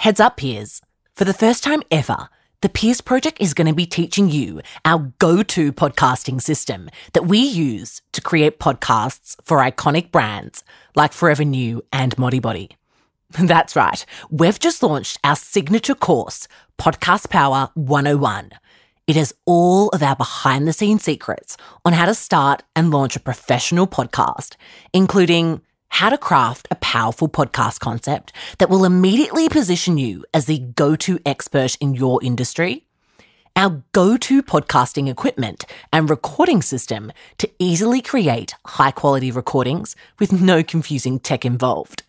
Heads up, peers. For the first time ever, the Peers Project is going to be teaching you our go to podcasting system that we use to create podcasts for iconic brands like Forever New and Modibodi. That's right, we've just launched our signature course, Podcast Power 101. It has all of our behind the scenes secrets on how to start and launch a professional podcast, including how to craft a powerful podcast concept that will immediately position you as the go to expert in your industry, our go to podcasting equipment and recording system to easily create high quality recordings with no confusing tech involved,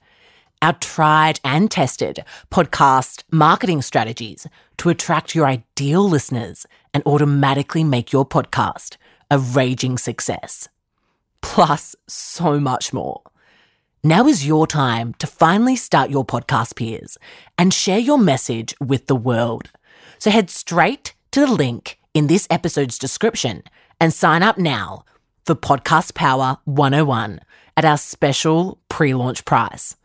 our tried and tested podcast marketing strategies to attract your ideal listeners and automatically make your podcast a raging success. Plus, so much more. Now is your time to finally start your podcast peers and share your message with the world. So head straight to the link in this episode's description and sign up now for Podcast Power 101 at our special pre launch price.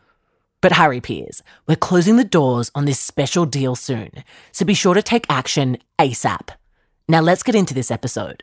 But hurry, peers, we're closing the doors on this special deal soon, so be sure to take action ASAP. Now let's get into this episode.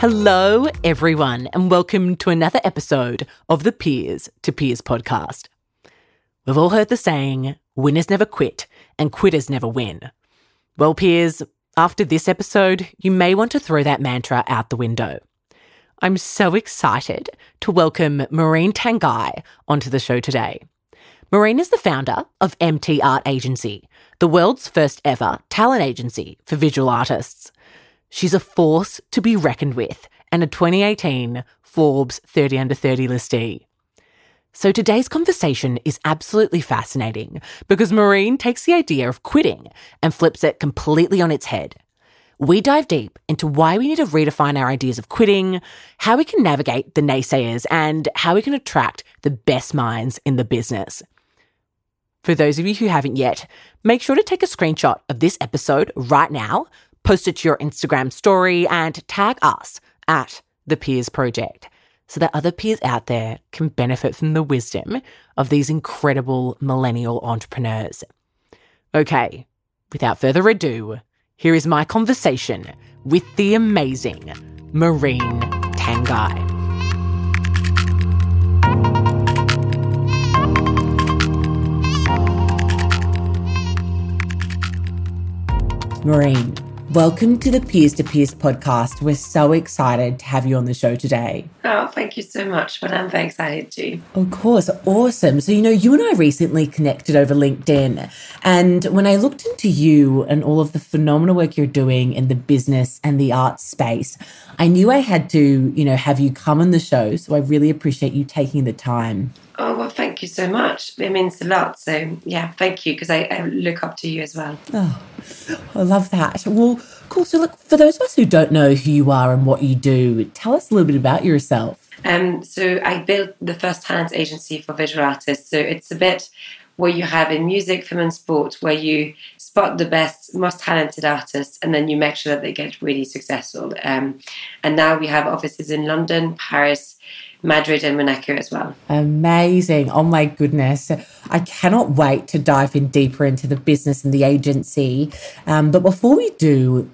Hello, everyone, and welcome to another episode of the Peers to Peers podcast. We've all heard the saying, winners never quit and quitters never win. Well, peers, after this episode, you may want to throw that mantra out the window. I'm so excited to welcome Maureen Tanguy onto the show today. Maureen is the founder of MT Art Agency, the world's first ever talent agency for visual artists. She's a force to be reckoned with and a 2018 Forbes 30 Under 30 listee. So today's conversation is absolutely fascinating because Maureen takes the idea of quitting and flips it completely on its head. We dive deep into why we need to redefine our ideas of quitting, how we can navigate the naysayers, and how we can attract the best minds in the business. For those of you who haven't yet, make sure to take a screenshot of this episode right now post it to your Instagram story, and tag us at the Peers Project so that other peers out there can benefit from the wisdom of these incredible millennial entrepreneurs. Okay, without further ado, here is my conversation with the amazing Marine Tanguy. Maureen, Welcome to the Peers to Peers podcast. We're so excited to have you on the show today. Oh, thank you so much. But I'm very excited too. Of course. Awesome. So, you know, you and I recently connected over LinkedIn. And when I looked into you and all of the phenomenal work you're doing in the business and the art space, I knew I had to, you know, have you come on the show. So I really appreciate you taking the time. Oh, well, thank you so much. It means a lot. So, yeah, thank you because I, I, look up to you as well. Oh, I love that. Well, cool. So, look, for those of us who don't know who you are and what you do, tell us a little bit about yourself. Um, so, I built the first talent agency for visual artists. So, it's a bit what you have in music, film, and sport, where you spot the best, most talented artists, and then you make sure that they get really successful. Um, and now we have offices in London, Paris, Madrid and Monaco as well. Amazing. Oh my goodness. I cannot wait to dive in deeper into the business and the agency. Um, but before we do,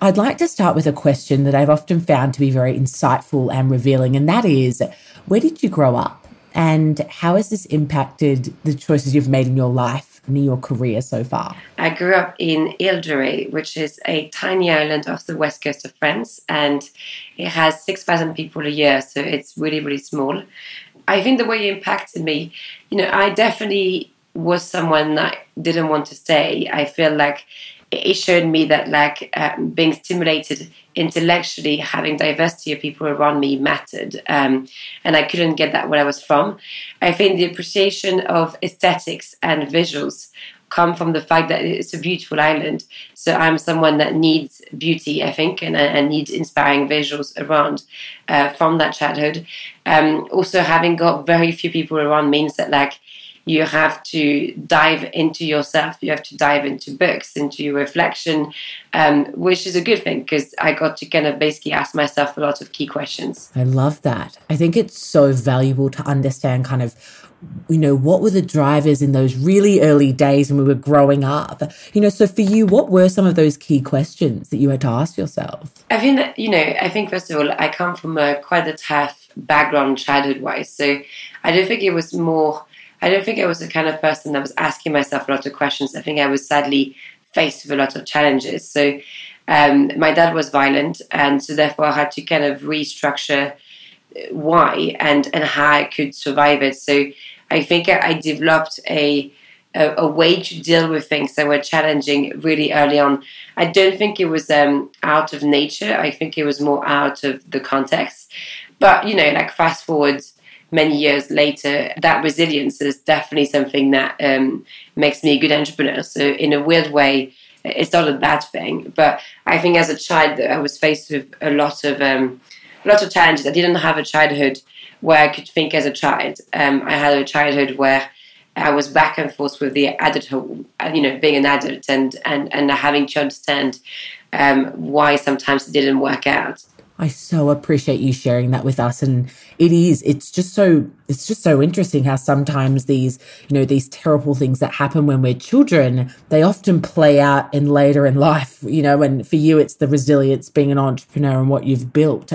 I'd like to start with a question that I've often found to be very insightful and revealing, and that is where did you grow up? And how has this impacted the choices you've made in your life your career so far? I grew up in Ile which is a tiny island off the west coast of France, and it has 6,000 people a year, so it's really, really small. I think the way it impacted me, you know, I definitely was someone that didn't want to stay. I feel like it showed me that like um, being stimulated intellectually, having diversity of people around me mattered, um, and I couldn't get that where I was from. I think the appreciation of aesthetics and visuals come from the fact that it's a beautiful island. So I'm someone that needs beauty, I think, and, needs inspiring visuals around uh, from that childhood. Um, also, having got very few people around means that like you have to dive into yourself you have to dive into books into your reflection um, which is a good thing because i got to kind of basically ask myself a lot of key questions. I love that. I think it's so valuable to understand kind of you know what were the drivers in those really early days when we were growing up? You know so for you what were some of those key questions that you had to ask yourself? I think that, you know i think first of all i come from a quite a tough background childhood wise so i don't think it was more I don't think I was the kind of person that was asking myself a lot of questions. I think I was sadly faced with a lot of challenges. So um, my dad was violent, and so therefore I had to kind of restructure uh, why and and how I could survive it. So I think I, developed a, a, a way to deal with things that were challenging really early on. I don't think it was um, out of nature. I think it was more out of the context. But you know, like fast forward many years later, that resilience is definitely something that um, makes me a good entrepreneur. So, in a weird way, it's not a bad thing. But I think as a child, I was faced with a lot of um, a lot of challenges. I didn't have a childhood where I could think as a child. Um, I had a childhood where I was back and forth with the adulthood, you know, being an adult and and and having to understand um, why sometimes it didn't work out. I so appreciate you sharing that with us. And it is, it's just so, it's just so interesting how sometimes these, you know, these terrible things that happen when we're children, they often play out in later in life, you know, and for you, it's the resilience being an entrepreneur and what you've built.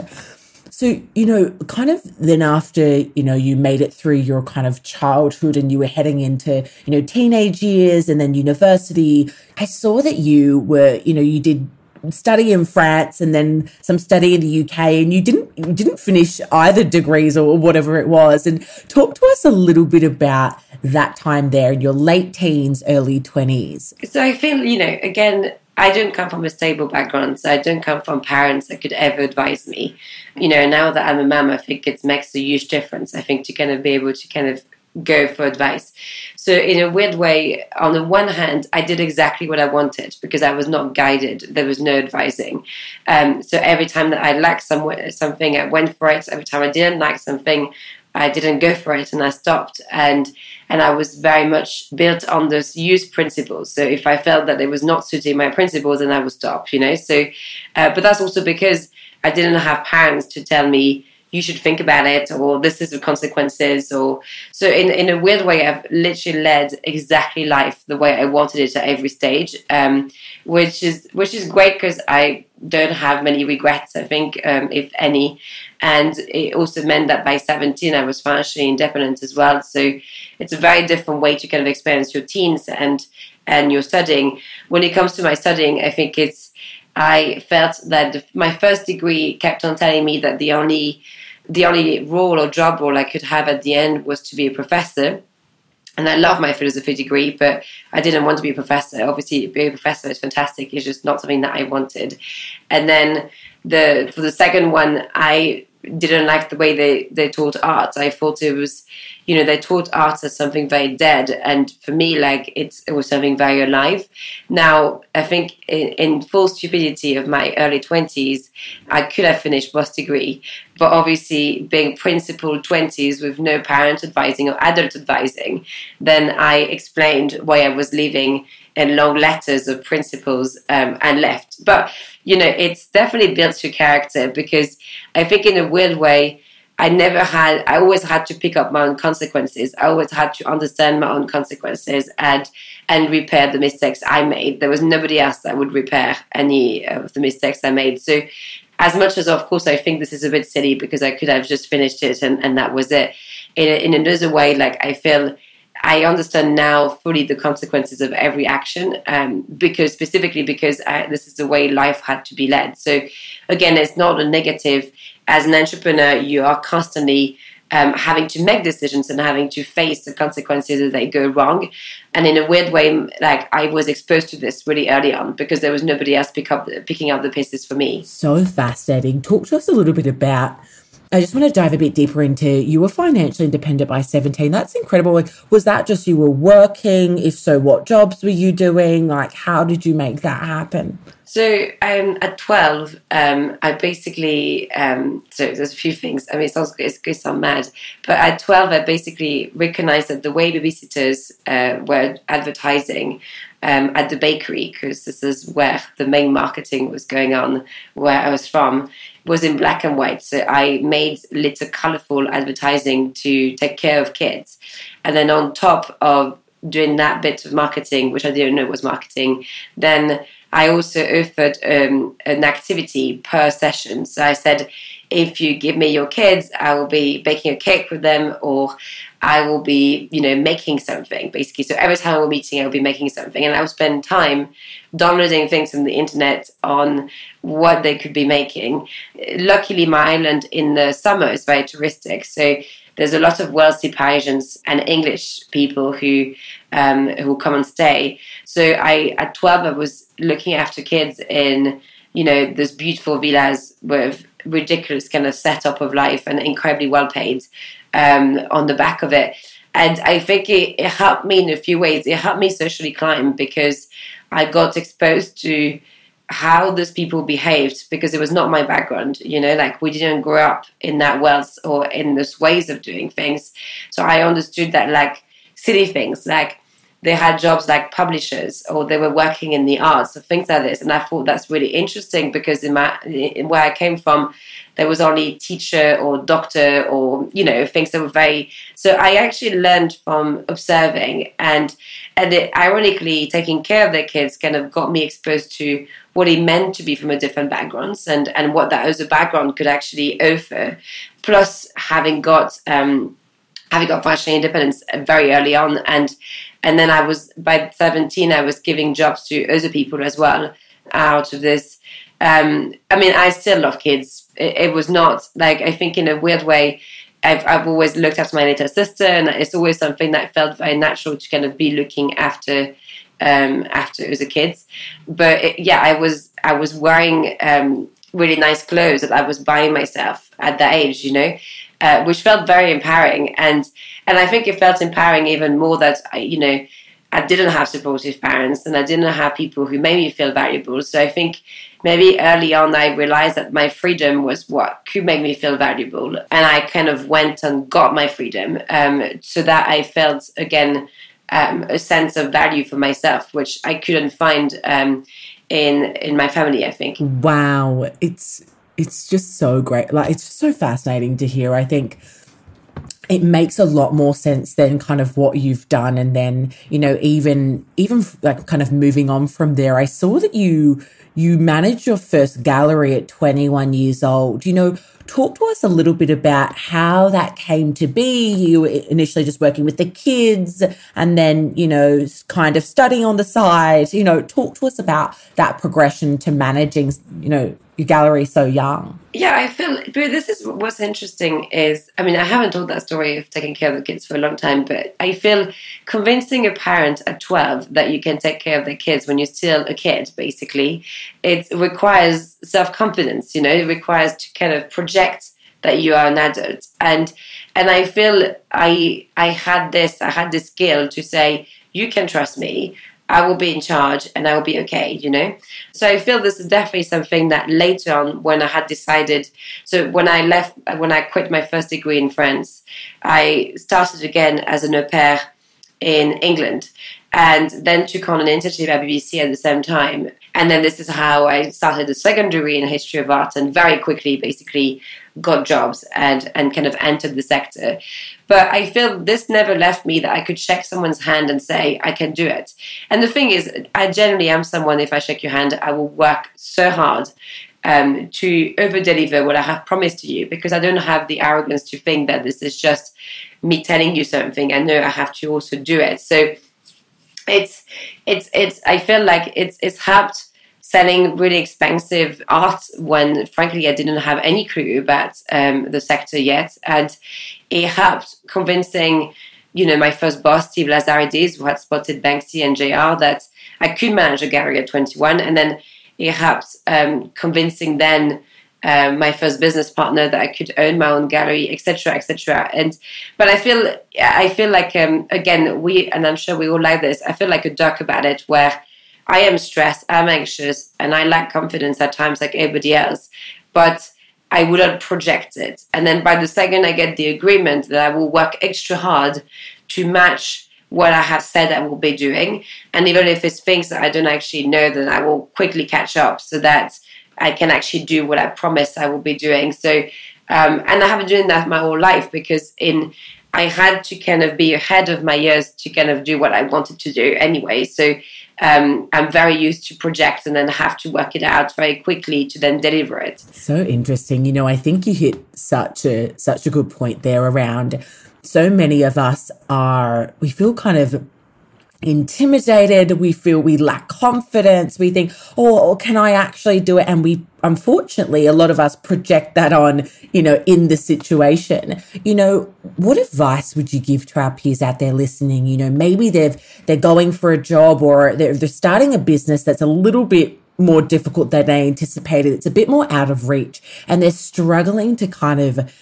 So, you know, kind of then after, you know, you made it through your kind of childhood and you were heading into, you know, teenage years and then university, I saw that you were, you know, you did study in France and then some study in the UK, and you didn't you didn't finish either degrees or whatever it was. And talk to us a little bit about that time there in your late teens, early twenties. So I feel you know again. I don't come from a stable background, so I don't come from parents that could ever advise me. You know, now that I'm a mum, I think it makes a huge difference. I think to kind of be able to kind of go for advice. So, in a weird way, on the one hand, I did exactly what I wanted because I was not guided. There was no advising. Um, so, every time that I liked some, something, I went for it. Every time I didn't like something, I didn't go for it and I stopped. And and I was very much built on those use principles. So if I felt that it was not suiting my principles, then I would stop. You know. So, uh, but that's also because I didn't have parents to tell me you should think about it or this is the consequences or so in, in a weird way i've literally led exactly life the way i wanted it at every stage um, which is which is great because i don't have many regrets i think um, if any. And it also meant that by 17 i was financially independent as well. So it's a very different way to kind of experience your teens and and your studying. When it comes to my studying i think it's I felt that my first degree kept on telling me that the only the only role or job role I could have at the end was to be a professor. And I love my philosophy degree, but I didn't want to be a professor. Obviously, being a professor is fantastic. It's just not something that I wanted. And then the for the second one, I didn't like the way they, they taught art. I thought it was, you know, they taught art as something very dead. And for me, like, it's, it was something very alive. Now, I think in, in full stupidity of my early 20s, I could have finished both degree. But obviously, being principal 20s with no parent advising or adult advising, then I explained why I was leaving in long letters of principles um, and left. But you know, it's definitely built your character because I think in a weird way, I never had, I always had to pick up my own consequences. I always had to understand my own consequences and, and repair the mistakes I made. There was nobody else that would repair any of the mistakes I made. So, as much as, of course, I think this is a bit silly because I could have just finished it and, and that was it. in, in another way, like I feel I understand now fully the consequences of every action um, because specifically because I, this is the way life had to be led. So again, it's not a negative. As an entrepreneur, you are constantly um, having to make decisions and having to face the consequences as they go wrong. And in a weird way, like I was exposed to this really early on because there was nobody else pick up picking up the pieces for me. So fascinating. Talk to us a little bit about. I just want to dive a bit deeper into you were financially independent by 17. That's incredible. Like, was that just you were working? If so, what jobs were you doing? Like, how did you make that happen? So um, at 12, um, I basically, um, so there's a few things. I mean, it sounds, it's going to sound mad, but at 12, I basically recognized that the way babysitters uh, were advertising um, at the bakery, because this is where the main marketing was going on, where I was from, was in black and white. So I made little colorful advertising to take care of kids. And then on top of doing that bit of marketing, which I didn't know was marketing, then I also offered um, an activity per session. So I said, if you give me your kids, I will be baking a cake with them, or I will be, you know, making something basically. So every time we're meeting, I'll be making something, and I will spend time downloading things from the internet on what they could be making. Luckily, my island in the summer is very touristic, so there's a lot of wealthy Parisians and English people who um, who come and stay. So I at 12 I was looking after kids in you know those beautiful villas with ridiculous kind of setup of life and incredibly well paid um, on the back of it. And I think it, it helped me in a few ways. It helped me socially climb because I got exposed to how those people behaved because it was not my background you know like we didn't grow up in that wealth or in those ways of doing things so i understood that like silly things like they had jobs like publishers or they were working in the arts or things like this. And i thought that's really interesting because in my in where i came from there was only teacher or doctor or you know things that were very so i actually learned from observing and and it, ironically taking care of their kids kind of got me exposed to what it meant to be from a different backgrounds and and what that as a background could actually offer. Plus having got um, having got financial independence very early on and and then I was by 17 I was giving jobs to other people as well out of this. Um, I mean I still love kids. It, it, was not like I think in a weird way I've, I've always looked after my little sister and it's always something that felt very natural to kind of be looking after um, after it was a kid. But it, yeah, I was I was wearing um, really nice clothes that I was buying myself at that age, you know, uh, which felt very empowering. And and I think it felt empowering even more that I, you know I didn't have supportive parents and I didn't have people who made me feel valuable. So I think maybe early on I realized that my freedom was what could make me feel valuable, and I kind of went and got my freedom um, so that I felt again um, a sense of value for myself, which I couldn't find um, in in my family. I think. Wow, it's it's just so great. Like it's just so fascinating to hear. I think it makes a lot more sense than kind of what you've done and then you know even even like kind of moving on from there i saw that you you managed your first gallery at 21 years old you know talk to us a little bit about how that came to be. You were initially just working with the kids and then, you know, kind of studying on the side. You know, talk to us about that progression to managing, you know, your gallery so young. Yeah, I feel this is what's interesting is I mean I haven't told that story of taking care of the kids for a long time, but I feel convincing a parent at twelve that you can take care of their kids when you're still a kid, basically, it requires self confidence. You know, it requires to kind of project that you are an adult, and and I feel I I had this I had this skill to say you can trust me. I will be in charge and I will be okay, you know? So I feel this is definitely something that later on, when I had decided, so when I left, when I quit my first degree in France, I started again as an au pair in England and then took on an internship at BBC at the same time. And then this is how I started a secondary in history of art and very quickly basically got jobs and, and kind of entered the sector. But I feel this never left me that I could shake someone's hand and say, I can do it. And the thing is, I generally am someone, if I shake your hand, I will work so hard um, to over deliver what I have promised to you because I don't have the arrogance to think that this is just me telling you something. I know I have to also do it. So it's it's it's I feel like it's it's helped selling really expensive art when frankly I didn't have any clue about um, the sector yet and it helped convincing you know my first boss Steve Lazarides who had spotted Banksy and JR that I could manage a gallery at 21 and then it helped um, convincing then um, my first business partner that I could own my own gallery, etc., etc. And but I feel I feel like um, again we and I'm sure we all like this. I feel like a duck about it, where I am stressed, I'm anxious, and I lack confidence at times, like everybody else. But I would not project it, and then by the second I get the agreement that I will work extra hard to match what I have said I will be doing, and even if it's things that I don't actually know, then I will quickly catch up so that I can actually do what I promised I will be doing. So, um, and I have been doing that my whole life because in I had to kind of be ahead of my years to kind of do what I wanted to do anyway. So um, I'm very used to project and then have to work it out very quickly to then deliver it. So interesting. You know, I think you hit such a such a good point there around so many of us are we feel kind of intimidated. We feel we lack confidence. We think, oh, oh, can I actually do it? And we, unfortunately, a lot of us project that on, you know, in the situation. You know, what advice would you give to our peers out there listening? You know, maybe they've, they're going for a job or they're, they're starting a business that's a little bit more difficult than they anticipated. It's a bit more out of reach and they're struggling to kind of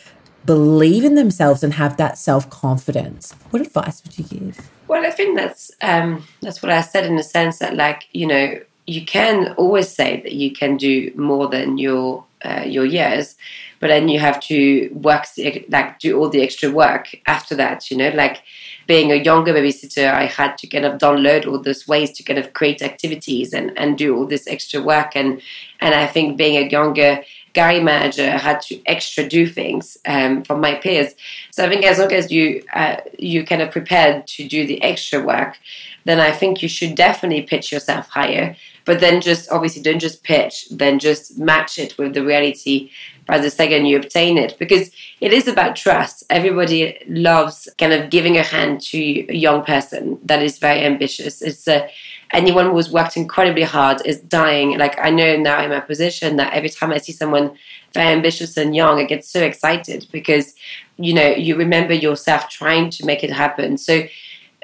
believe in themselves and have that self confidence. What advice would you give? Well, I think that's um, that's what I said in the sense that, like, you know, you can always say that you can do more than your uh, your years, but then you have to work like do all the extra work after that. You know, like being a younger babysitter, I had to kind of download all those ways to kind of create activities and, and do all this extra work. And and I think being a younger Gary manager had to extra do things um, from my peers. So I think as long as you uh, you kind of prepared to do the extra work, then I think you should definitely pitch yourself higher. But then just obviously don't just pitch, then just match it with the reality by the second you obtain it because it is about trust. Everybody loves kind of giving a hand to a young person that is very ambitious. It's a anyone who's worked incredibly hard is dying. Like I know now in my position that every time I see someone very ambitious and young, I get so excited because you know you remember yourself trying to make it happen. So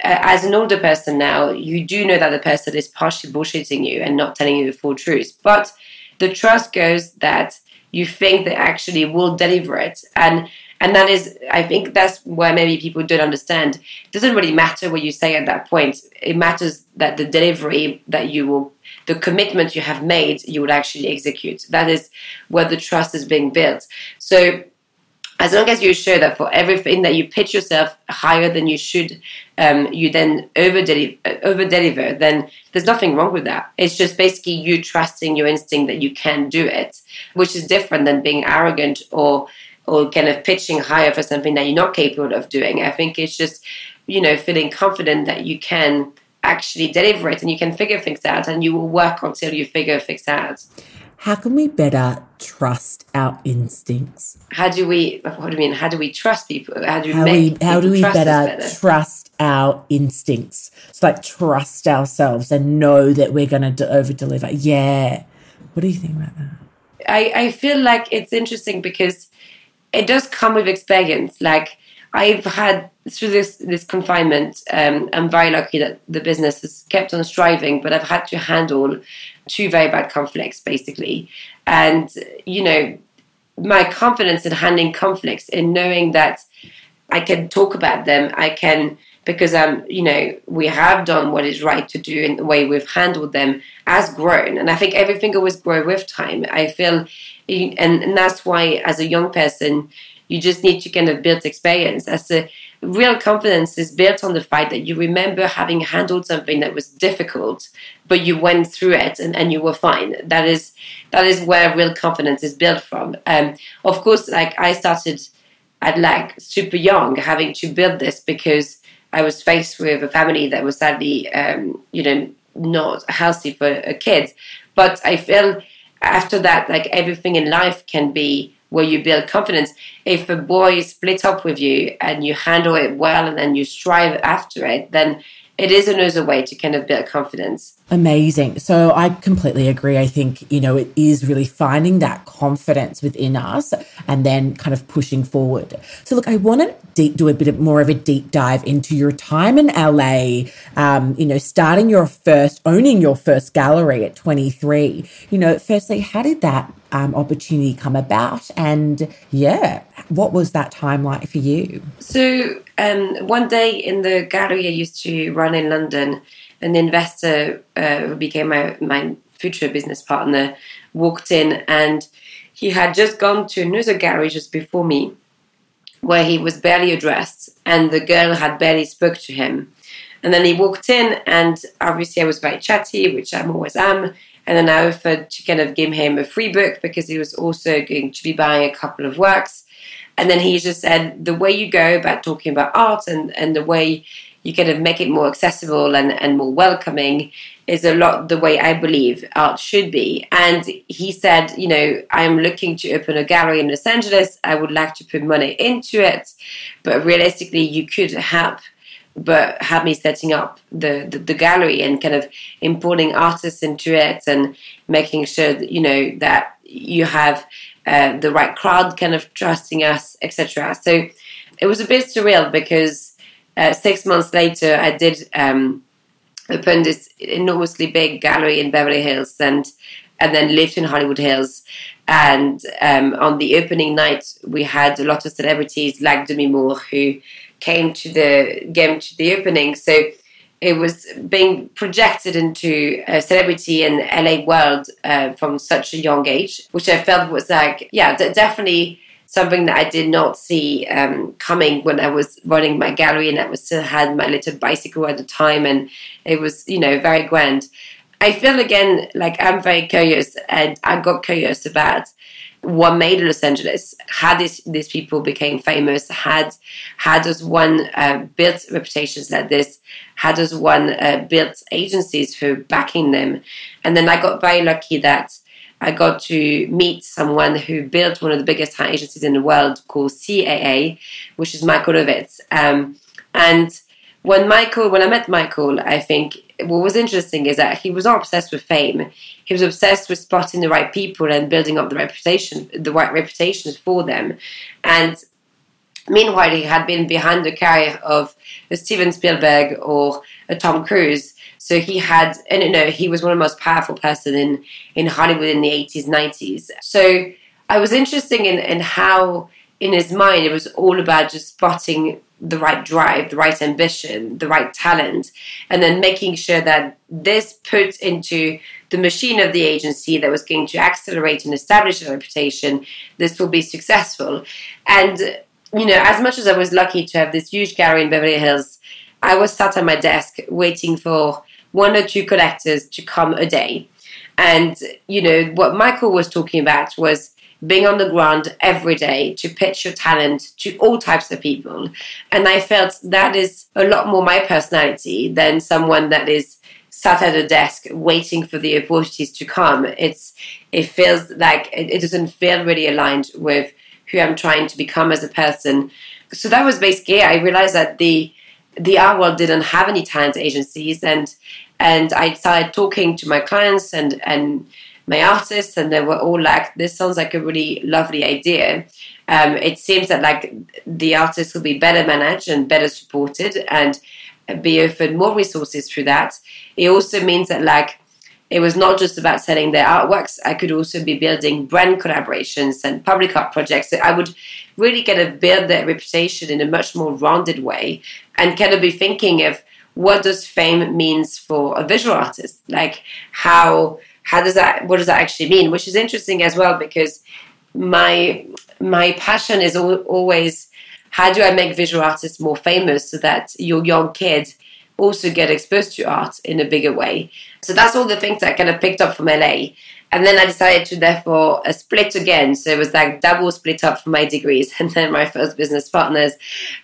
uh, as an older person now, you do know that the person is partially bullshitting you and not telling you the full truth. But the trust goes that you think they actually will deliver it. And and that is i think that's where maybe people don't understand. It doesn't really matter what you say at that point. It matters that the delivery that you will the commitment you have made you will actually execute. That is where the trust is being built. So as long as you show that for everything that you pitch yourself higher than you should, um, you then over deliver, then there's nothing wrong with that. It's just basically you trusting your instinct that you can do it, which is different than being arrogant or or kind of pitching higher for something that you're not capable of doing. I think it's just, you know, feeling confident that you can actually deliver it and you can figure things out and you will work until you figure things out. How can we better trust our instincts? How do we? What do you mean? How do we trust people? How do we? How, we, how do we better, better, trust our instincts? It's like trust ourselves and know that we're going to over deliver. Yeah. What do you think about that? I, I feel like it's interesting because it does come with experience. Like I've had through this this confinement, um, I'm very lucky that the business has kept on striving, but I've had to handle two very bad conflicts basically, and you know my confidence in handling conflicts, in knowing that I can talk about them, I can because um you know we have done what is right to do in the way we've handled them has grown, and I think everything always grow with time. I feel and, and that's why as a young person you just need to kind of build experience. As a real confidence is built on the fact that you remember having handled something that was difficult but you went through it and, and you were fine. That is that is where real confidence is built from. Um, of course like i started at like super young having to build this because i was faced with a family that was sadly um, you know not healthy for a kid but i feel after that, like everything in life can be where you build confidence. If a boy split up with you and you handle it well and then you strive after it, then it is another way to kind of build confidence. Amazing. So I completely agree. I think, you know, it is really finding that confidence within us and then kind of pushing forward. So, look, I want to deep, do a bit of more of a deep dive into your time in LA, um, you know, starting your first, owning your first gallery at 23. You know, firstly, how did that um, opportunity come about? And yeah, what was that time like for you? So, um, one day in the gallery I used to run in London, an investor uh, who became my, my future business partner walked in and he had just gone to another gallery just before me where he was barely addressed and the girl had barely spoke to him and then he walked in and obviously i was very chatty which I'm always am and then i offered to kind of give him a free book because he was also going to be buying a couple of works and then he just said the way you go about talking about art and, and the way you kind of make it more accessible and, and more welcoming is a lot the way I believe art should be. And he said, you know, I'm looking to open a gallery in Los Angeles. I would like to put money into it, but realistically, you could help. But had me setting up the, the, the gallery and kind of importing artists into it and making sure that you know that you have uh, the right crowd kind of trusting us, etc. So it was a bit surreal because uh, six months later, I did um, open this enormously big gallery in Beverly Hills and and then lived in Hollywood Hills. And um, on the opening night, we had a lot of celebrities like Demi Moore who came to the came to the opening. So it was being projected into a celebrity in LA world uh, from such a young age, which I felt was like, yeah, d- definitely something that I did not see um, coming when I was running my gallery and I was still had my little bicycle at the time and it was you know very grand. I feel again like I'm very curious and I got curious about what made Los Angeles, how these these people became famous, had how does one uh, built reputations like this, how does one uh, built agencies for backing them, and then I got very lucky that I got to meet someone who built one of the biggest high agencies in the world called CAA, which is Michael Ovitz. Um, and when Michael, when I met Michael, I think what was interesting is that he was not obsessed with fame. He was obsessed with spotting the right people and building up the reputation, the right reputations for them. And meanwhile, he had been behind the career of a Steven Spielberg or a Tom Cruise. So he had, and you know, he was one of the most powerful person in in Hollywood in the eighties, nineties. So I was interested in in how in his mind it was all about just spotting the right drive, the right ambition, the right talent, and then making sure that this put into the machine of the agency that was going to accelerate and establish a reputation, this will be successful. And you know, as much as I was lucky to have this huge gallery in Beverly Hills, I was sat at my desk waiting for one or two collectors to come a day. And, you know, what Michael was talking about was being on the ground every day to pitch your talent to all types of people. And I felt that is a lot more my personality than someone that is sat at a desk waiting for the opportunities to come. It's it feels like it, it doesn't feel really aligned with who I'm trying to become as a person. So that was basically I realized that the the art world didn't have any talent agencies and and I started talking to my clients and and my artists and they were all like this sounds like a really lovely idea um, it seems that like the artists will be better managed and better supported and be offered more resources through that it also means that like it was not just about selling their artworks. I could also be building brand collaborations and public art projects. I would really kind of build their reputation in a much more rounded way and kind of be thinking of what does fame means for a visual artist? Like how how does that what does that actually mean? Which is interesting as well because my my passion is always how do I make visual artists more famous so that your young kids also get exposed to art in a bigger way. So that's all the things I kind of picked up from LA. And then I decided to therefore uh, split again. So it was like double split up for my degrees and then my first business partners.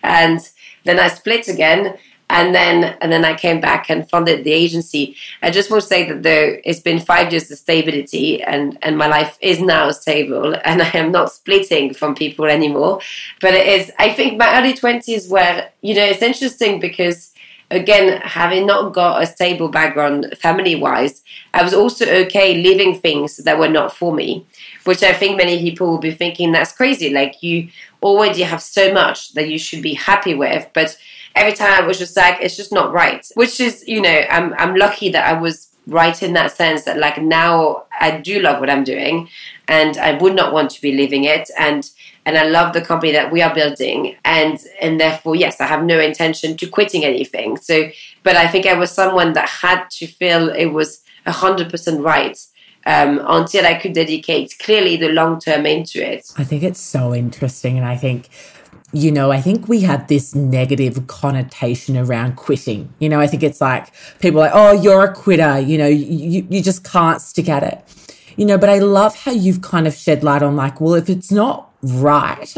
And then I split again and then and then I came back and funded the agency. I just want to say that there it's been five years of stability, and and my life is now stable, and I am not splitting from people anymore. But it is. I think my early twenties were, you know, it's interesting because again, having not got a stable background family wise, I was also okay leaving things that were not for me, which I think many people will be thinking that's crazy. Like you already have so much that you should be happy with, but every time I was just like, it's just not right. Which is, you know, I'm I'm lucky that I was right in that sense that like now I do love what I'm doing and I would not want to be leaving it and and I love the company that we are building and and therefore yes I have no intention to quitting anything so but I think I was someone that had to feel it was a 100% right um, until I could dedicate clearly the long term into it. I think it's so interesting and I think you know, I think we have this negative connotation around quitting. You know, I think it's like people like, oh, you're a quitter. You know, you, you just can't stick at it. You know, but I love how you've kind of shed light on like, well, if it's not right,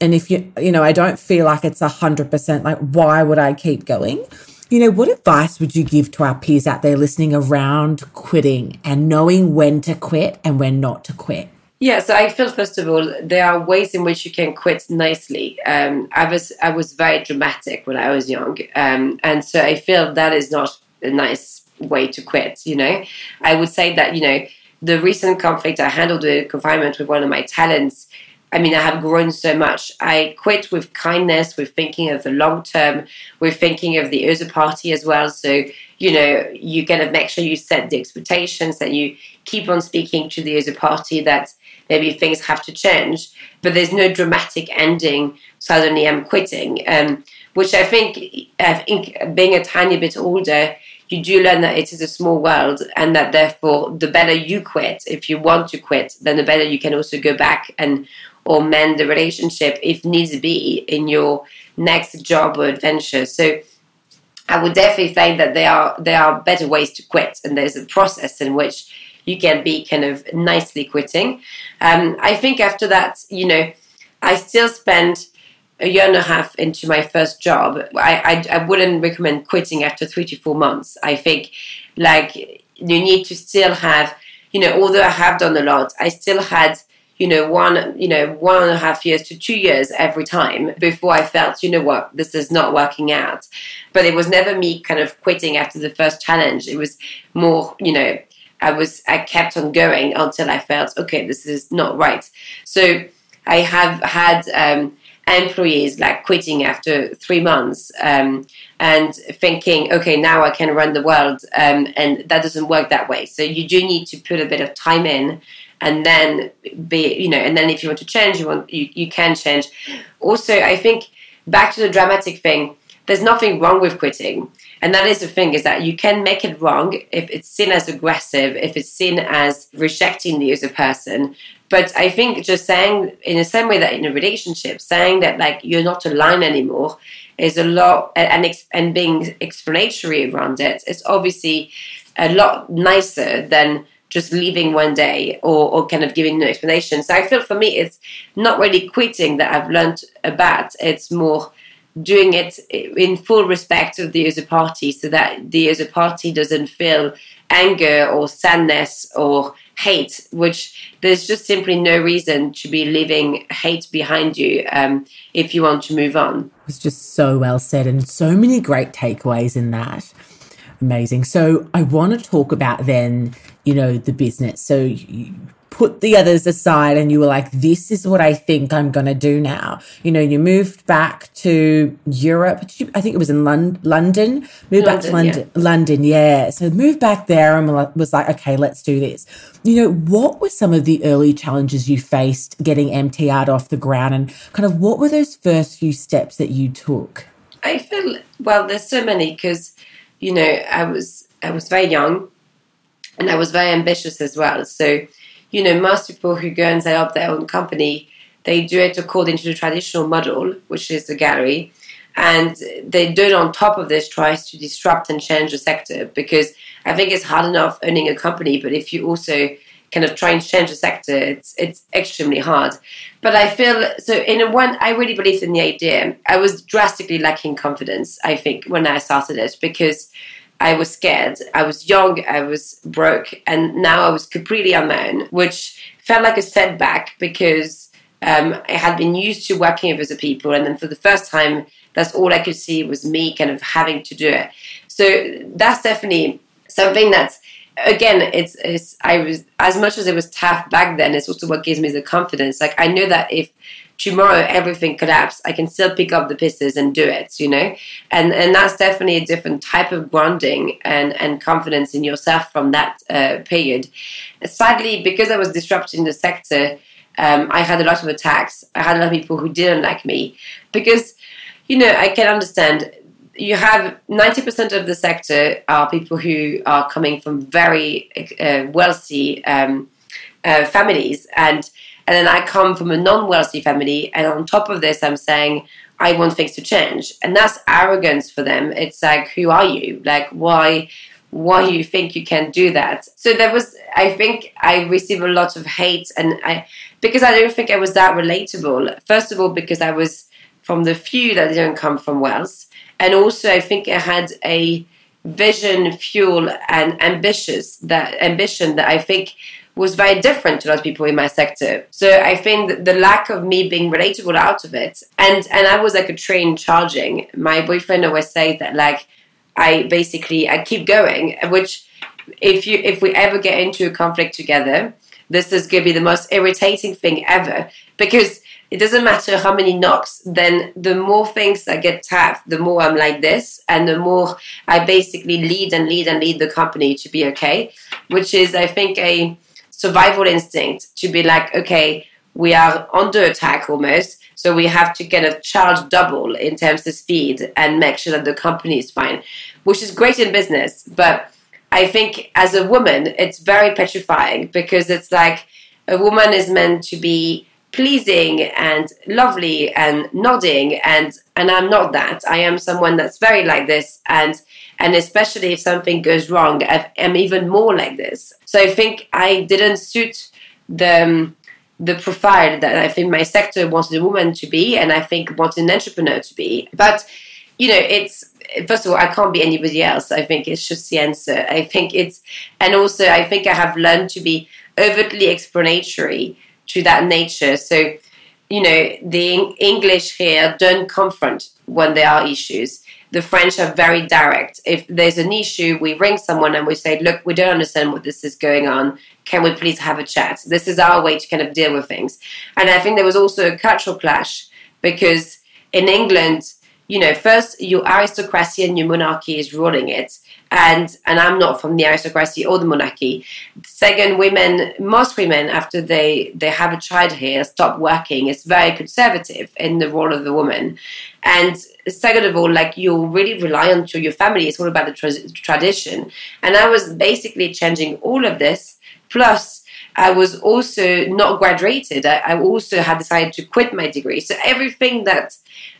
and if you, you know, I don't feel like it's a hundred percent, like, why would I keep going? You know, what advice would you give to our peers out there listening around quitting and knowing when to quit and when not to quit? Yeah, so I feel first of all there are ways in which you can quit nicely. Um, I was I was very dramatic when I was young, um, and so I feel that is not a nice way to quit. You know, I would say that you know the recent conflict I handled with confinement with one of my talents. I mean, I have grown so much. I quit with kindness, with thinking of the long term, with thinking of the other party as well. So, you know, you kind of make sure you set the expectations that you keep on speaking to the other party that maybe things have to change, but there's no dramatic ending. Suddenly, I'm quitting, um, which I think, I think, being a tiny bit older, you do learn that it is a small world, and that therefore, the better you quit, if you want to quit, then the better you can also go back and or mend the relationship if needs be in your next job or adventure. So. I would definitely say that there are there are better ways to quit, and there's a process in which you can be kind of nicely quitting. Um, I think after that, you know, I still spent a year and a half into my first job. I, I, I wouldn't recommend quitting after three to four months. I think like you need to still have, you know, although I have done a lot, I still had you know, one, you know, one and a half years to two years every time before I felt, you know what, this is not working out. But it was never me kind of quitting after the first challenge. It was more, you know, I was I kept on going until I felt okay, this is not right. So I have had um, employees like quitting after three months um, and thinking, okay, now I can run the world, um, and that doesn't work that way. So you do need to put a bit of time in, and then be you know, and then if you want to change, you want you, you can change. Also, I think back to the dramatic thing. There's nothing wrong with quitting and that is the thing is that you can make it wrong if it's seen as aggressive, if it's seen as rejecting the other person. But I think just saying in the same way that in a relationship, saying that like you're not aligned anymore is a lot, and and being explanatory around it is obviously a lot nicer than just leaving one day or, or kind of giving no explanation. So I feel for me, it's not really quitting that I've learned about. It's more doing it in full respect of the other party so that the other party doesn't feel anger or sadness or hate, which there's just simply no reason to be leaving hate behind you um, if you want to move on. It's just so well said and so many great takeaways in that. Amazing. So I want to talk about then, you know, the business. So you, put the others aside and you were like, this is what I think I'm going to do now. You know, you moved back to Europe. You, I think it was in Lon- London. Moved London, back to London. Yeah. London, yeah. So moved back there and was like, okay, let's do this. You know, what were some of the early challenges you faced getting MTArt off the ground and kind of what were those first few steps that you took? I feel, well, there's so many because, you know, I was, I was very young and I was very ambitious as well. So, you know, most people who go and set up oh, their own company, they do it according to the traditional model, which is the gallery. And they do it on top of this, tries to disrupt and change the sector because I think it's hard enough owning a company, but if you also kind of try and change the sector, it's it's extremely hard. But I feel so in one I really believed in the idea. I was drastically lacking confidence, I think, when I started it because I was scared. I was young, I was broke, and now I was completely on my own, which felt like a setback because um, I had been used to working with other people, and then for the first time, that's all I could see was me kind of having to do it. So that's definitely something that's again it's, it's i was as much as it was tough back then it's also what gives me the confidence like i know that if tomorrow everything collapsed i can still pick up the pieces and do it you know? And and that's definitely a different type of grounding and and confidence in yourself from that uh, period. Sadly because i was disrupting the sector um, i had a lot of attacks. I had a lot of people who didn't like me. Because you know i can understand you have 90% of the sector are people who are coming from very uh, wealthy um, uh, families. And and then I come from a non-wealthy family and on top of this I'm saying I want things to change. And that's arrogance for them. It's like who are you? Like why why you think you can do that? So there was I think I received a lot of hate and I because I don't think I was that relatable. First of all because I was from the few that didn't come from wealth. And also I think it had a vision, fuel, and ambitious that ambition that I think was very different to a lot of people in my sector. So I think the lack of me being relatable out of it, and and I was like a train charging. My boyfriend always says that like I basically I keep going, which if you if we ever get into a conflict together, this is going to be the most irritating thing ever because it doesn't matter how many knocks, then the more things I get tapped, the more I'm like this, and the more I basically lead and lead and lead the company to be okay, which is, I think, a survival instinct to be like, okay, we are under attack almost, so we have to kind of charge double in terms of speed and make sure that the company is fine, which is great in business, but I think as a woman, it's very petrifying because it's like a woman is meant to be pleasing and lovely and nodding and and I'm not that. I am someone that's very like this and and especially if something goes wrong, I'm even more like this. So I think I didn't suit the um, the profile that I think my sector wanted a woman to be, and I think wanted an entrepreneur to be. But you know, it's first of all, I can't be anybody else. I think it's just the answer. I think it's, and also I think I have learned to be overtly explanatory to that nature. So, you know, the English here don't confront when there are issues. The French are very direct. If there's an issue, we ring someone and we say, look, we don't understand what this is going on. Can we please have a chat? This is our way to kind of deal with things. And I think there was also a cultural clash because in England, you know, first your aristocracy and your monarchy is ruling it and and I'm not from the aristocracy or the monarchy. Second, women, most women, after they they have a child here, stop working. It's very conservative in the role of the woman. And second of all, like you're really reliant to your family. It's all about the tra- tradition. And I was basically changing all of this. Plus, I was also not graduated. I, I also had decided to quit my degree. So everything that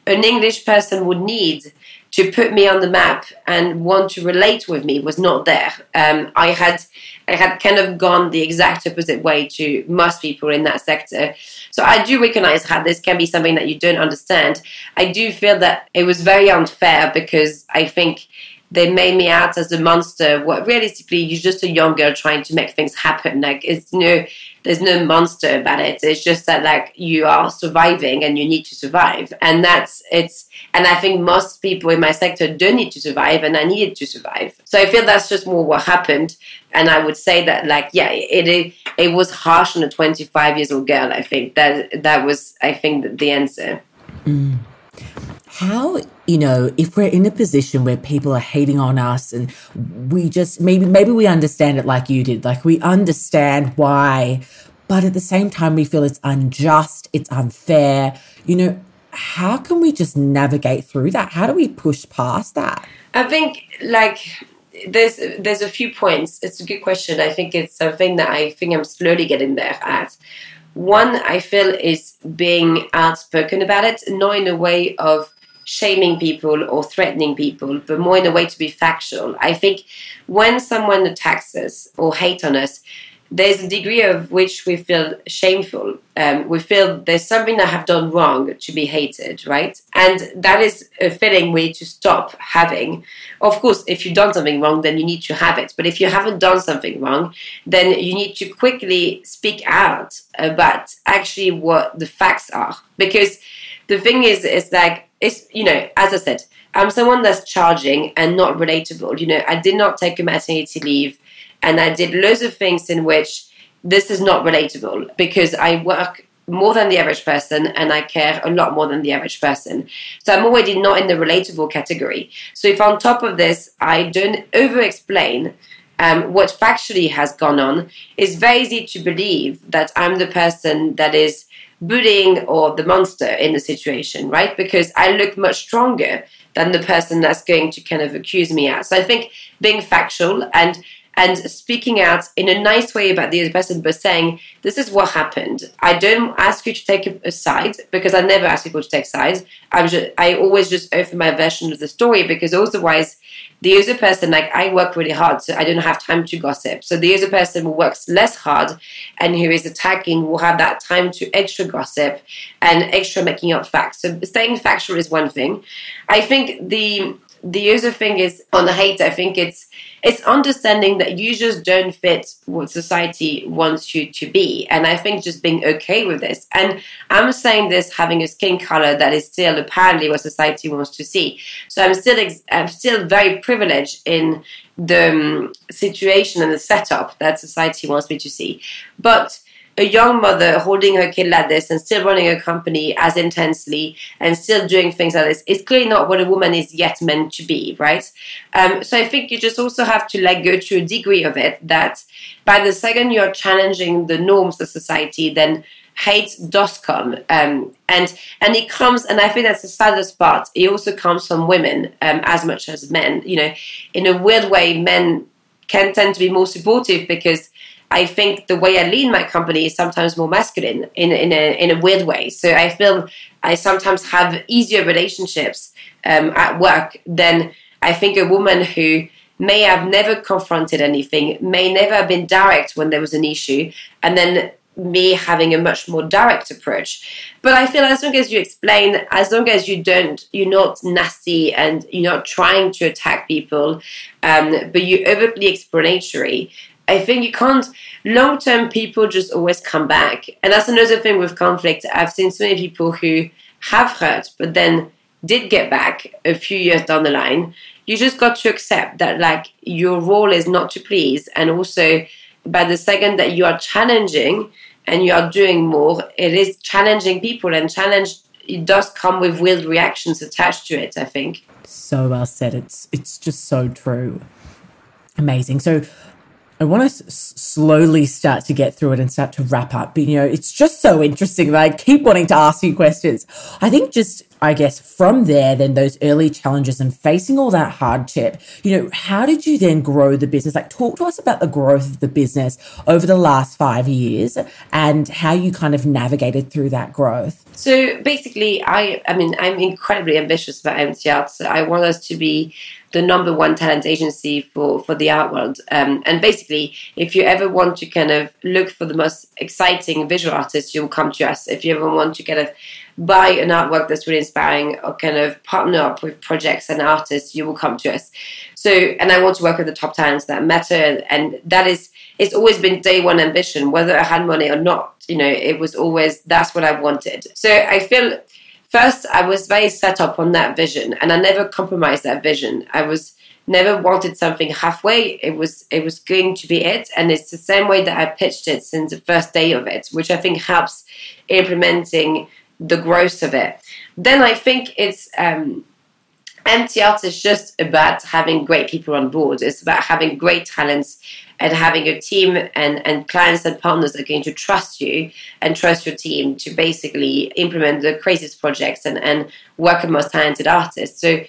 an English person would need to put me on the map and want to relate with me was not there. Um, I had I had kind of gone the exact opposite way to most people in that sector. So I do recognize how this can be something that you don't understand. I do feel that it was very unfair because I think they made me out as a monster. What realistically, you're just a young girl trying to make things happen. Like it's you know, there's no monster about it. It's just that like you are surviving and you need to survive, and that's it's. And I think most people in my sector don't need to survive, and I needed to survive. So I feel that's just more what happened. And I would say that like yeah, it it, it was harsh on a 25 years old girl. I think that that was I think the answer. Mm. How you know if we're in a position where people are hating on us and we just maybe maybe we understand it like you did like we understand why but at the same time we feel it's unjust it's unfair. You know how can we just navigate through that? How do we push past that? I think like there's there's a few points. It's a good question. I think it's something that i think i'm slowly getting there at. One i feel is being outspoken about it not in a way of shaming people or threatening people, but more in a way to be factual. I think when someone attacks us or hate on us, there's a degree of which we feel shameful. Um, we feel there's something I have done wrong to be hated, right? And that is a feeling we need to stop having. Of course, if you've done something wrong, then you need to have it. But if you haven't done something wrong, then you need to quickly speak out about actually what the facts are. Because the thing is, is like, it's, you know, as I said, I'm someone that's charging and not relatable. You know, I did not take a maternity leave and I did loads of things in which this is not relatable because I work more than the average person and I care a lot more than the average person. So I'm already not in the relatable category. So if on top of this, I don't over explain um, what factually has gone on, it's very easy to believe that I'm the person that is bullying or the monster in the situation, right? Because I look much stronger than the person that's going to kind of accuse me out. So I think being factual and and speaking out in a nice way about the other person, but saying, This is what happened. I don't ask you to take a, side because I never ask people to take sides. I'm just, I always just offer my version of the story because otherwise, the other person, like I work really hard, so I don't have time to gossip. So the other person who works less hard and who is attacking will have that time to extra gossip and extra making up facts. So staying factual is one thing. I think the the other thing is on the hate. I think it's it's understanding that you just don't fit what society wants you to be. And I think just being okay with this. And I'm saying this having a skin color that is still apparently what society wants to see. So I'm still, ex- I'm still very privileged in the um, situation and the setup that society wants me to see. But a young mother holding her kid like this and still running a company as intensely and still doing things like this is clearly not what a woman is yet meant to be, right? Um, so I think you just also have to let go to a degree of it that by the second you're challenging the norms of society, then hate does come um, and and it comes and i think that's the saddest part it also comes from women um, as much as men you know in a weird way men can tend to be more supportive because I think the way I lead my company is sometimes more masculine in, in, a, in a weird way. So I feel I sometimes have easier relationships um, at work than I think a woman who may have never confronted anything, may never have been direct when there was an issue, and then me having a much more direct approach. But I feel as long as you explain, as long as you don't, you're not nasty and you're not trying to attack people, um, but you're overtly explanatory, I think you can't. Long term, people just always come back, and that's another thing with conflict. I've seen so many people who have hurt, but then did get back a few years down the line. You just got to accept that, like, your role is not to please, and also by the second that you are challenging and you are doing more, it is challenging people, and challenge it does come with weird reactions attached to it. I think. So well said. It's it's just so true. Amazing. So I want to s- slowly start to get through it and start to wrap up. But, you know, it's just so interesting that I keep wanting to ask you questions. I think just, I guess, from there, then those early challenges and facing all that hardship, you know, how did you then grow the business? Like, talk to us about the growth of the business over the last five years and how you kind of navigated through that growth. So basically, I, I mean, I'm incredibly ambitious about MTArt. So I want us to be the number one talent agency for, for the art world. Um, and basically, if you ever want to kind of look for the most exciting visual artists, you'll come to us. If you ever want to kind of buy an artwork that's really inspiring or kind of partner up with projects and artists, you will come to us. So, and I want to work with the top talents that matter. And that is, it's always been day one ambition, whether I had money or not. You know, it was always, that's what I wanted. So I feel first I was very set up on that vision and I never compromised that vision. I was never wanted something halfway. It was it was going to be it. And it's the same way that I pitched it since the first day of it, which I think helps implementing the growth of it. Then I think it's um is just about having great people on board. It's about having great talents and having a team and, and clients and partners are going to trust you and trust your team to basically implement the craziest projects and, and work with most talented artists. So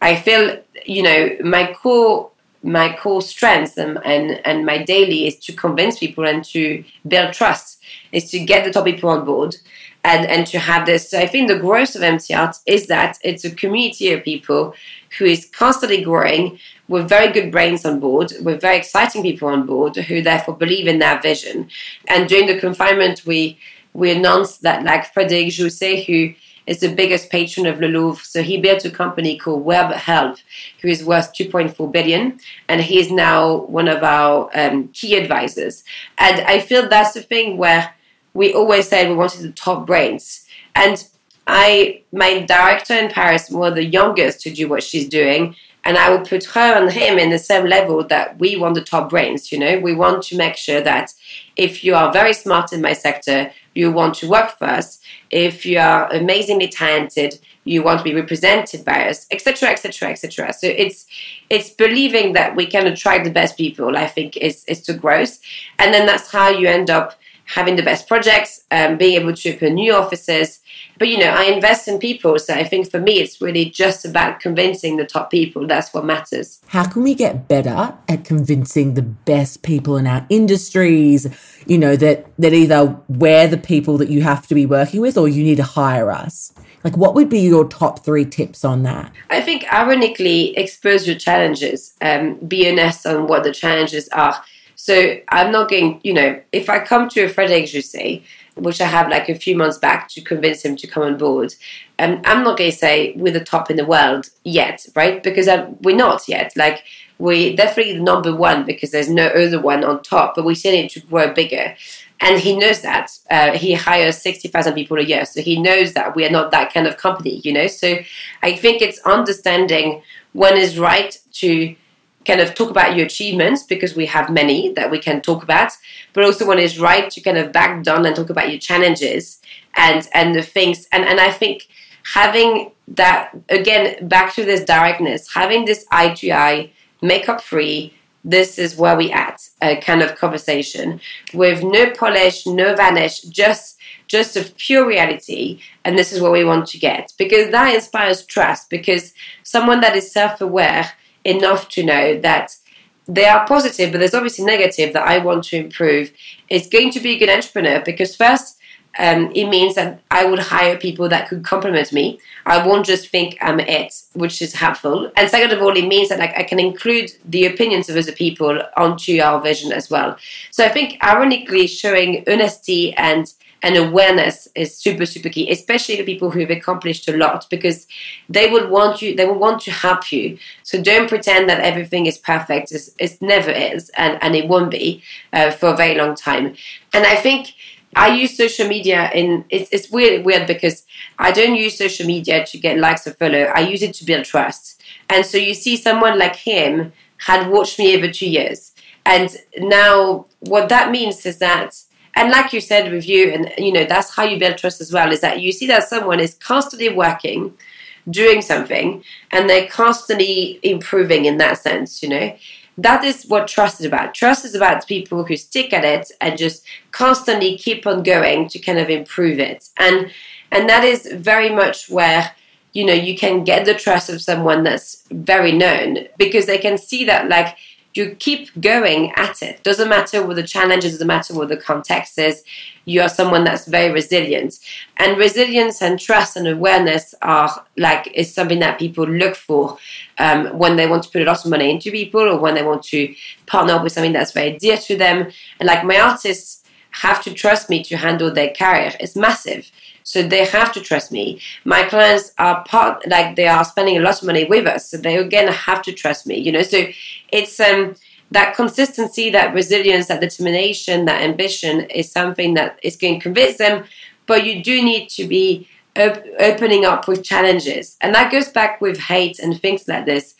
I feel, you know, my core my core strength and, and, and my daily is to convince people and to build trust, is to get the top people on board and, and to have this. So I think the growth of MTArt is that it's a community of people who is constantly growing with very good brains on board, with very exciting people on board who therefore believe in their vision. And during the confinement, we we announced that like Frédéric Jousset, who is the biggest patron of Le Louvre. So he built a company called Webhelp, who is worth 2.4 billion, and he is now one of our um, key advisors. And I feel that's the thing where we always said we wanted the top brains. And I, my director in Paris, was the youngest to do what she's doing, and I would put her and him in the same level that we want the top brains. You know, we want to make sure that if you are very smart in my sector, you want to work for us. If you are amazingly talented, you want to be represented by us, etc., etc., etc. So it's it's believing that we can attract the best people. I think is is the growth, and then that's how you end up having the best projects, um, being able to open new offices. But you know, I invest in people, so I think for me, it's really just about convincing the top people. That's what matters. How can we get better at convincing the best people in our industries? You know that that either we're the people that you have to be working with, or you need to hire us. Like, what would be your top three tips on that? I think, ironically, expose your challenges. Um, be honest on what the challenges are so I'm not going, you know, if I come to a Frederic Jousset, which I have like a few months back to convince him to come on board, um, I'm not going to say we're the top in the world yet, right? Because uh, we're not yet. Like we're definitely the number one because there's no other one on top, but we still need to grow bigger. And he knows that. Uh, he hires 60,000 people a year. So he knows that we are not that kind of company, you know? So I think it's understanding when is right to kind of talk about your achievements because we have many that we can talk about, but also when it's right to kind of back down and talk about your challenges and and the things and and I think having that again back to this directness, having this eye to eye, makeup free. This is where we at a kind of conversation with no polish, no vanish, just just a pure reality and this is what we want to get because that inspires trust because someone that is self-aware enough to know that they are positive, but there's obviously negative that I want to improve, is going to be a good entrepreneur because first, um, it means that I would hire people that could complement me. I won't just think I'm it, which is helpful. And second of all, it means that like, I can include the opinions of other people onto our vision as well. So I think, ironically, showing honesty and and awareness is super super key especially the people who've accomplished a lot because they will want you they will want to help you so don't pretend that everything is perfect it's, it never is and, and it won't be uh, for a very long time and i think I use social media in it's, it's weird weird because I don't use social media to get likes or follow. I use it to build trust. And so you see someone like him had watched me over two years. And now what that means is that and like you said with you and you know that's how you build trust as well is that you see that someone is constantly working doing something and they're constantly improving in that sense you know? That is what trust is about. Trust is about people who stick at it and just constantly keep on going to kind of improve it. And and that is very much where you know you can get the trust of someone that's very known because they can see that like you keep going at it. Doesn't matter what the challenges, doesn't matter what the context is. You are someone that's very resilient. And resilience and trust and awareness are like is something that people look for um, when they want to put a lot of money into people or when they want to partner up with something that's very dear to them. And like my artists have to trust me to handle their career. It's massive. So they have to trust me. My clients are part, like they are spending a lot of money with us. So they again have to trust me, you know. So it's um, that consistency, that resilience, that determination, that ambition is something that is going to convince them. But you do need to be op- opening up with challenges. And that goes back with hate and things like this.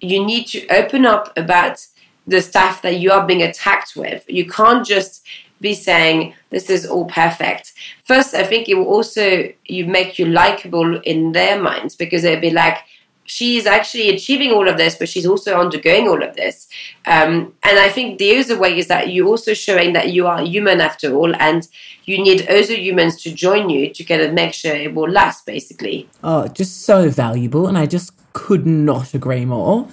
You need to open up about the stuff that you are being attacked with. You can't just be saying this is all perfect. First, I think it will also you make you likable in their minds because they'll be like, she's actually achieving all of this, but she's also undergoing all of this. Um, and I think the other way is that you're also showing that you are human after all, and you need other humans to join you to kind of make sure it will last, basically. Oh, just so valuable, and I just could not agree more.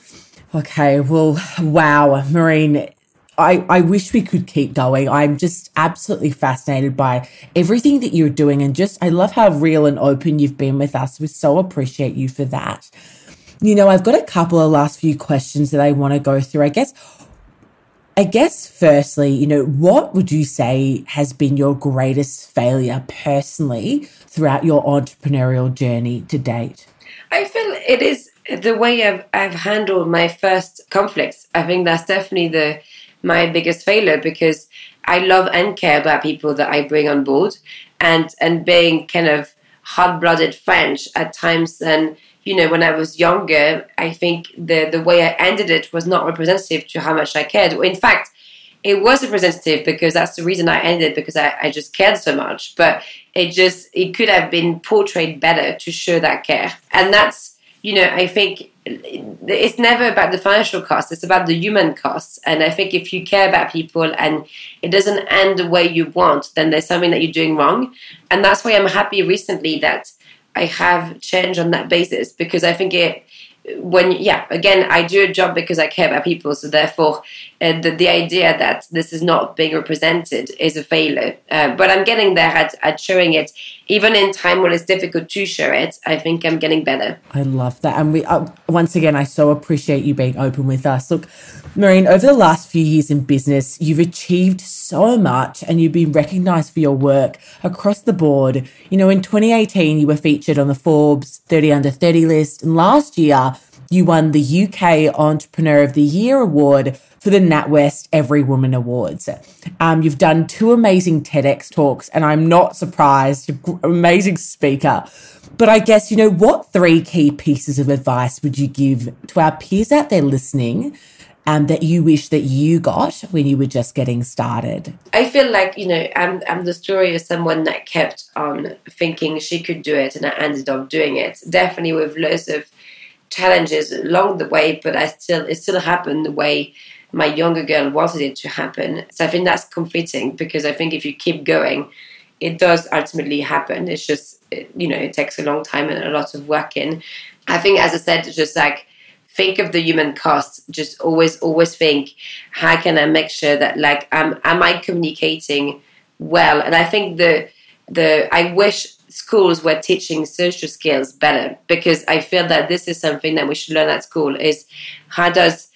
Okay, well, wow, Marine, I, I wish we could keep going. I'm just absolutely fascinated by everything that you're doing. And just, I love how real and open you've been with us. We so appreciate you for that. You know, I've got a couple of last few questions that I want to go through. I guess, I guess, firstly, you know, what would you say has been your greatest failure personally throughout your entrepreneurial journey to date? I feel it is the way I've, I've handled my first conflicts. I think that's definitely the my biggest failure because I love and care about people that I bring on board, and and being kind of hard-blooded French at times. And you know, when I was younger, I think the the way I ended it was not representative to how much I cared. In fact, it was representative because that's the reason I ended because I, I just cared so much. But it just it could have been portrayed better to show that care, and that's you know, I think it's never about the financial cost, it's about the human costs. And I think if you care about people and it doesn't end the way you want, then there's something that you're doing wrong. And that's why I'm happy recently that I have changed on that basis because I think it when yeah again i do a job because i care about people so therefore uh, the, the idea that this is not being represented is a failure. Uh, but i'm getting there at, at showing it. Even in time when it's difficult to show it i think i'm getting better. I love that. And we uh, once again i so appreciate you being open with us. Look Marine, over the last few years in business, you've achieved so much and you've been recognized for your work across the board. You know, in 2018, you were featured on the Forbes 30 under 30 list. And last year, you won the UK Entrepreneur of the Year award for the NatWest Every Woman Awards. Um, you've done two amazing TEDx talks, and I'm not surprised. Amazing speaker. But I guess, you know, what three key pieces of advice would you give to our peers out there listening um, that you wish that you got when you were just getting started? I feel like, you know, I'm, I'm the story of someone that kept on thinking she could do it and I ended up doing it. Definitely with loads of challenges along the way, but I still, it still happened the way my younger girl wanted it to happen. So I think that's comforting because I think if you keep going, it does ultimately happen. It's just, you know, it takes a long time and a lot of work in. I think, as I said, just like think of the human cost just always always think how can i make sure that like am am i communicating well? And i think the the i wish schools were teaching social skills better because i feel that this is something that we should learn at school is how does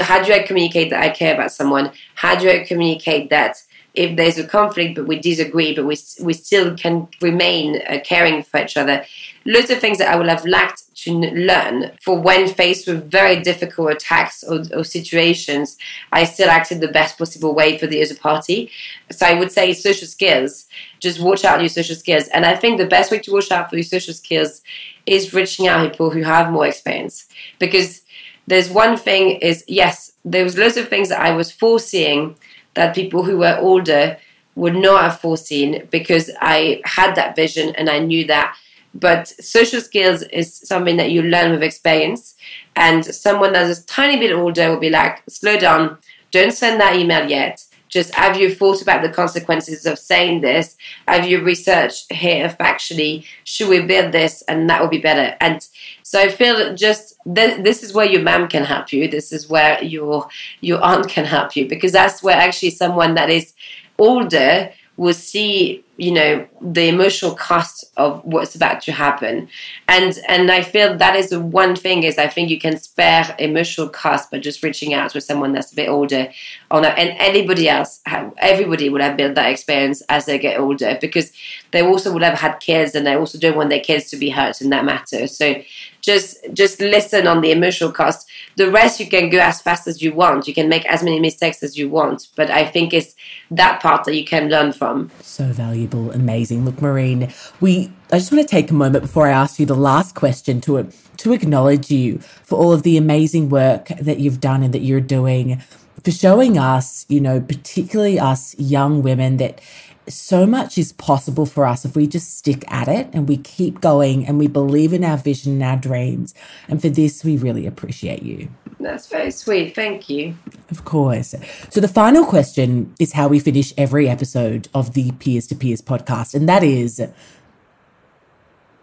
how do i communicate that i care about someone? How do i communicate that if there's a conflict but we disagree but we, we still can remain uh, caring for each other? Lots of things that i would have lacked to learn. For when faced with very difficult attacks or, or, situations i still acted the best possible way for the other party. So i would say social skills. Just watch out your social skills. And i think the best way to watch out for your social skills is reaching out people who have more experience. Because there's one thing is yes there was lots of things that i was foreseeing that people who were older would not have foreseen because I had that vision and I knew that. But social skills is something that you learn with experience. And someone that's a tiny bit older will be like, slow down, don't send that email yet. Just have you thought about the consequences of saying this? Have you researched here factually? Should we build this? And that will be better. And so I feel just th- this is where your mom can help you. This is where your your aunt can help you because that's where actually someone that is older will see you know the emotional cost of what's about to happen. And and i feel that is the one thing is i think you can spare emotional cost by just reaching out to someone that's a bit older on and anybody else everybody would have built that experience as they get older because they also would have had kids and they also don't want their kids to be hurt in that matter. So just just listen on the emotional cost. The rest you can go as fast as you want. You can make as many mistakes as you want. But i think it's that part that you can learn from. So valuable amazing. Look Marine we i just want to take a moment before i ask you the last question to to acknowledge you for all of the amazing work that you've done and that you're doing for showing us you know particularly us young women that so much is possible for us if we just stick at it and we keep going and we believe in our vision and our dreams. And for this, we really appreciate you. That's very sweet. Thank you. Of course. So, the final question is how we finish every episode of the Peers to Peers podcast. And that is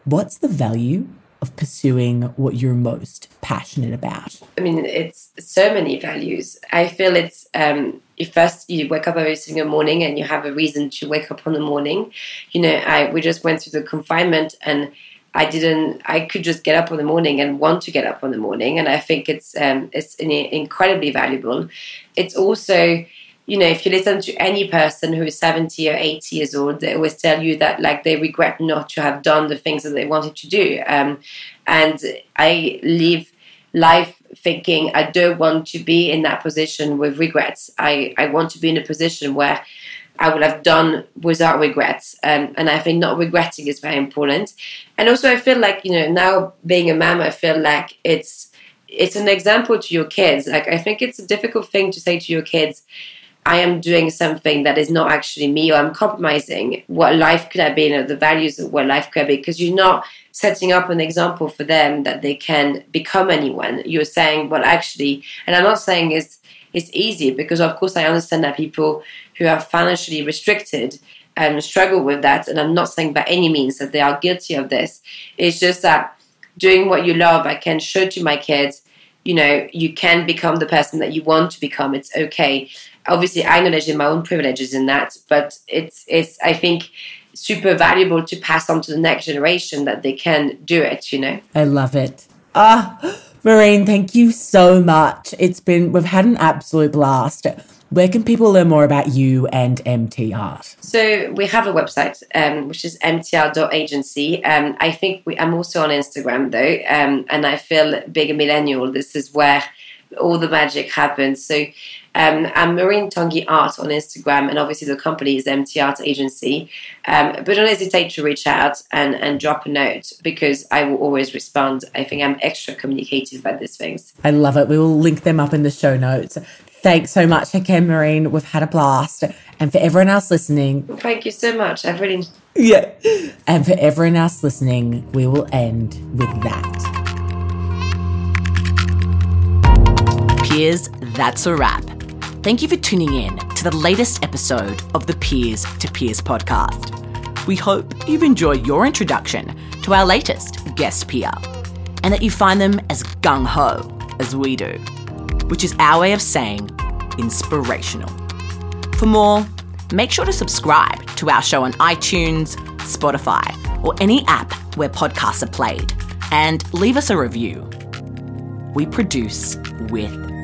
what's the value of pursuing what you're most passionate about? I mean, it's so many values. I feel it's um, if first you wake up every single morning and you have a reason to wake up on the morning. You know, I we just went through the confinement and I didn't. I could just get up in the morning and want to get up in the morning, and I think it's um, it's incredibly valuable. It's also you know, if you listen to any person who is 70 or 80 years old, they always tell you that like they regret not to have done the things that they wanted to do. Um, and I live life thinking I don't want to be in that position with regrets. I, I want to be in a position where I would have done without regrets. Um, and I think not regretting is very important. And also, I feel like, you know, now being a mom, I feel like it's it's an example to your kids. Like, I think it's a difficult thing to say to your kids, I am doing something that is not actually me, or I'm compromising what life could have been, or the values of what life could have been, because you're not setting up an example for them that they can become anyone. You're saying, well, actually, and I'm not saying it's it's easy because, of course, I understand that people who are financially restricted um, struggle with that, and I'm not saying by any means that they are guilty of this. It's just that doing what you love, I can show to my kids you know, you can become the person that you want to become. It's okay obviously I acknowledge my own privileges in that, but it's it's I think super valuable to pass on to the next generation that they can do it. You know. I love it. Ah, Marine, thank you so much. It's been we've had an absolute blast. Where can people learn more about you and MTArt? So we have a website, um, which is mtart.agency. Um, I think we, I'm also on Instagram though, um, and I feel big millennial. This is where all the magic happens. So um, I'm Marine Tanguy Art on Instagram, and obviously the company is MTArt Agency. Um, but don't hesitate to reach out and, and drop a note because I will always respond. I think I'm extra communicative about these things. I love it. We will link them up in the show notes. Thanks so much, again, Marine. We've had a blast. And for everyone else listening, thank you so much. I've really. Yeah. And for everyone else listening, we will end with that. Peers, that's a wrap. Thank you for tuning in to the latest episode of the Peers to Peers podcast. We hope you've enjoyed your introduction to our latest guest peer and that you find them as gung ho as we do, which is our way of saying inspirational. For more, make sure to subscribe to our show on iTunes, Spotify, or any app where podcasts are played, and leave us a review. We produce with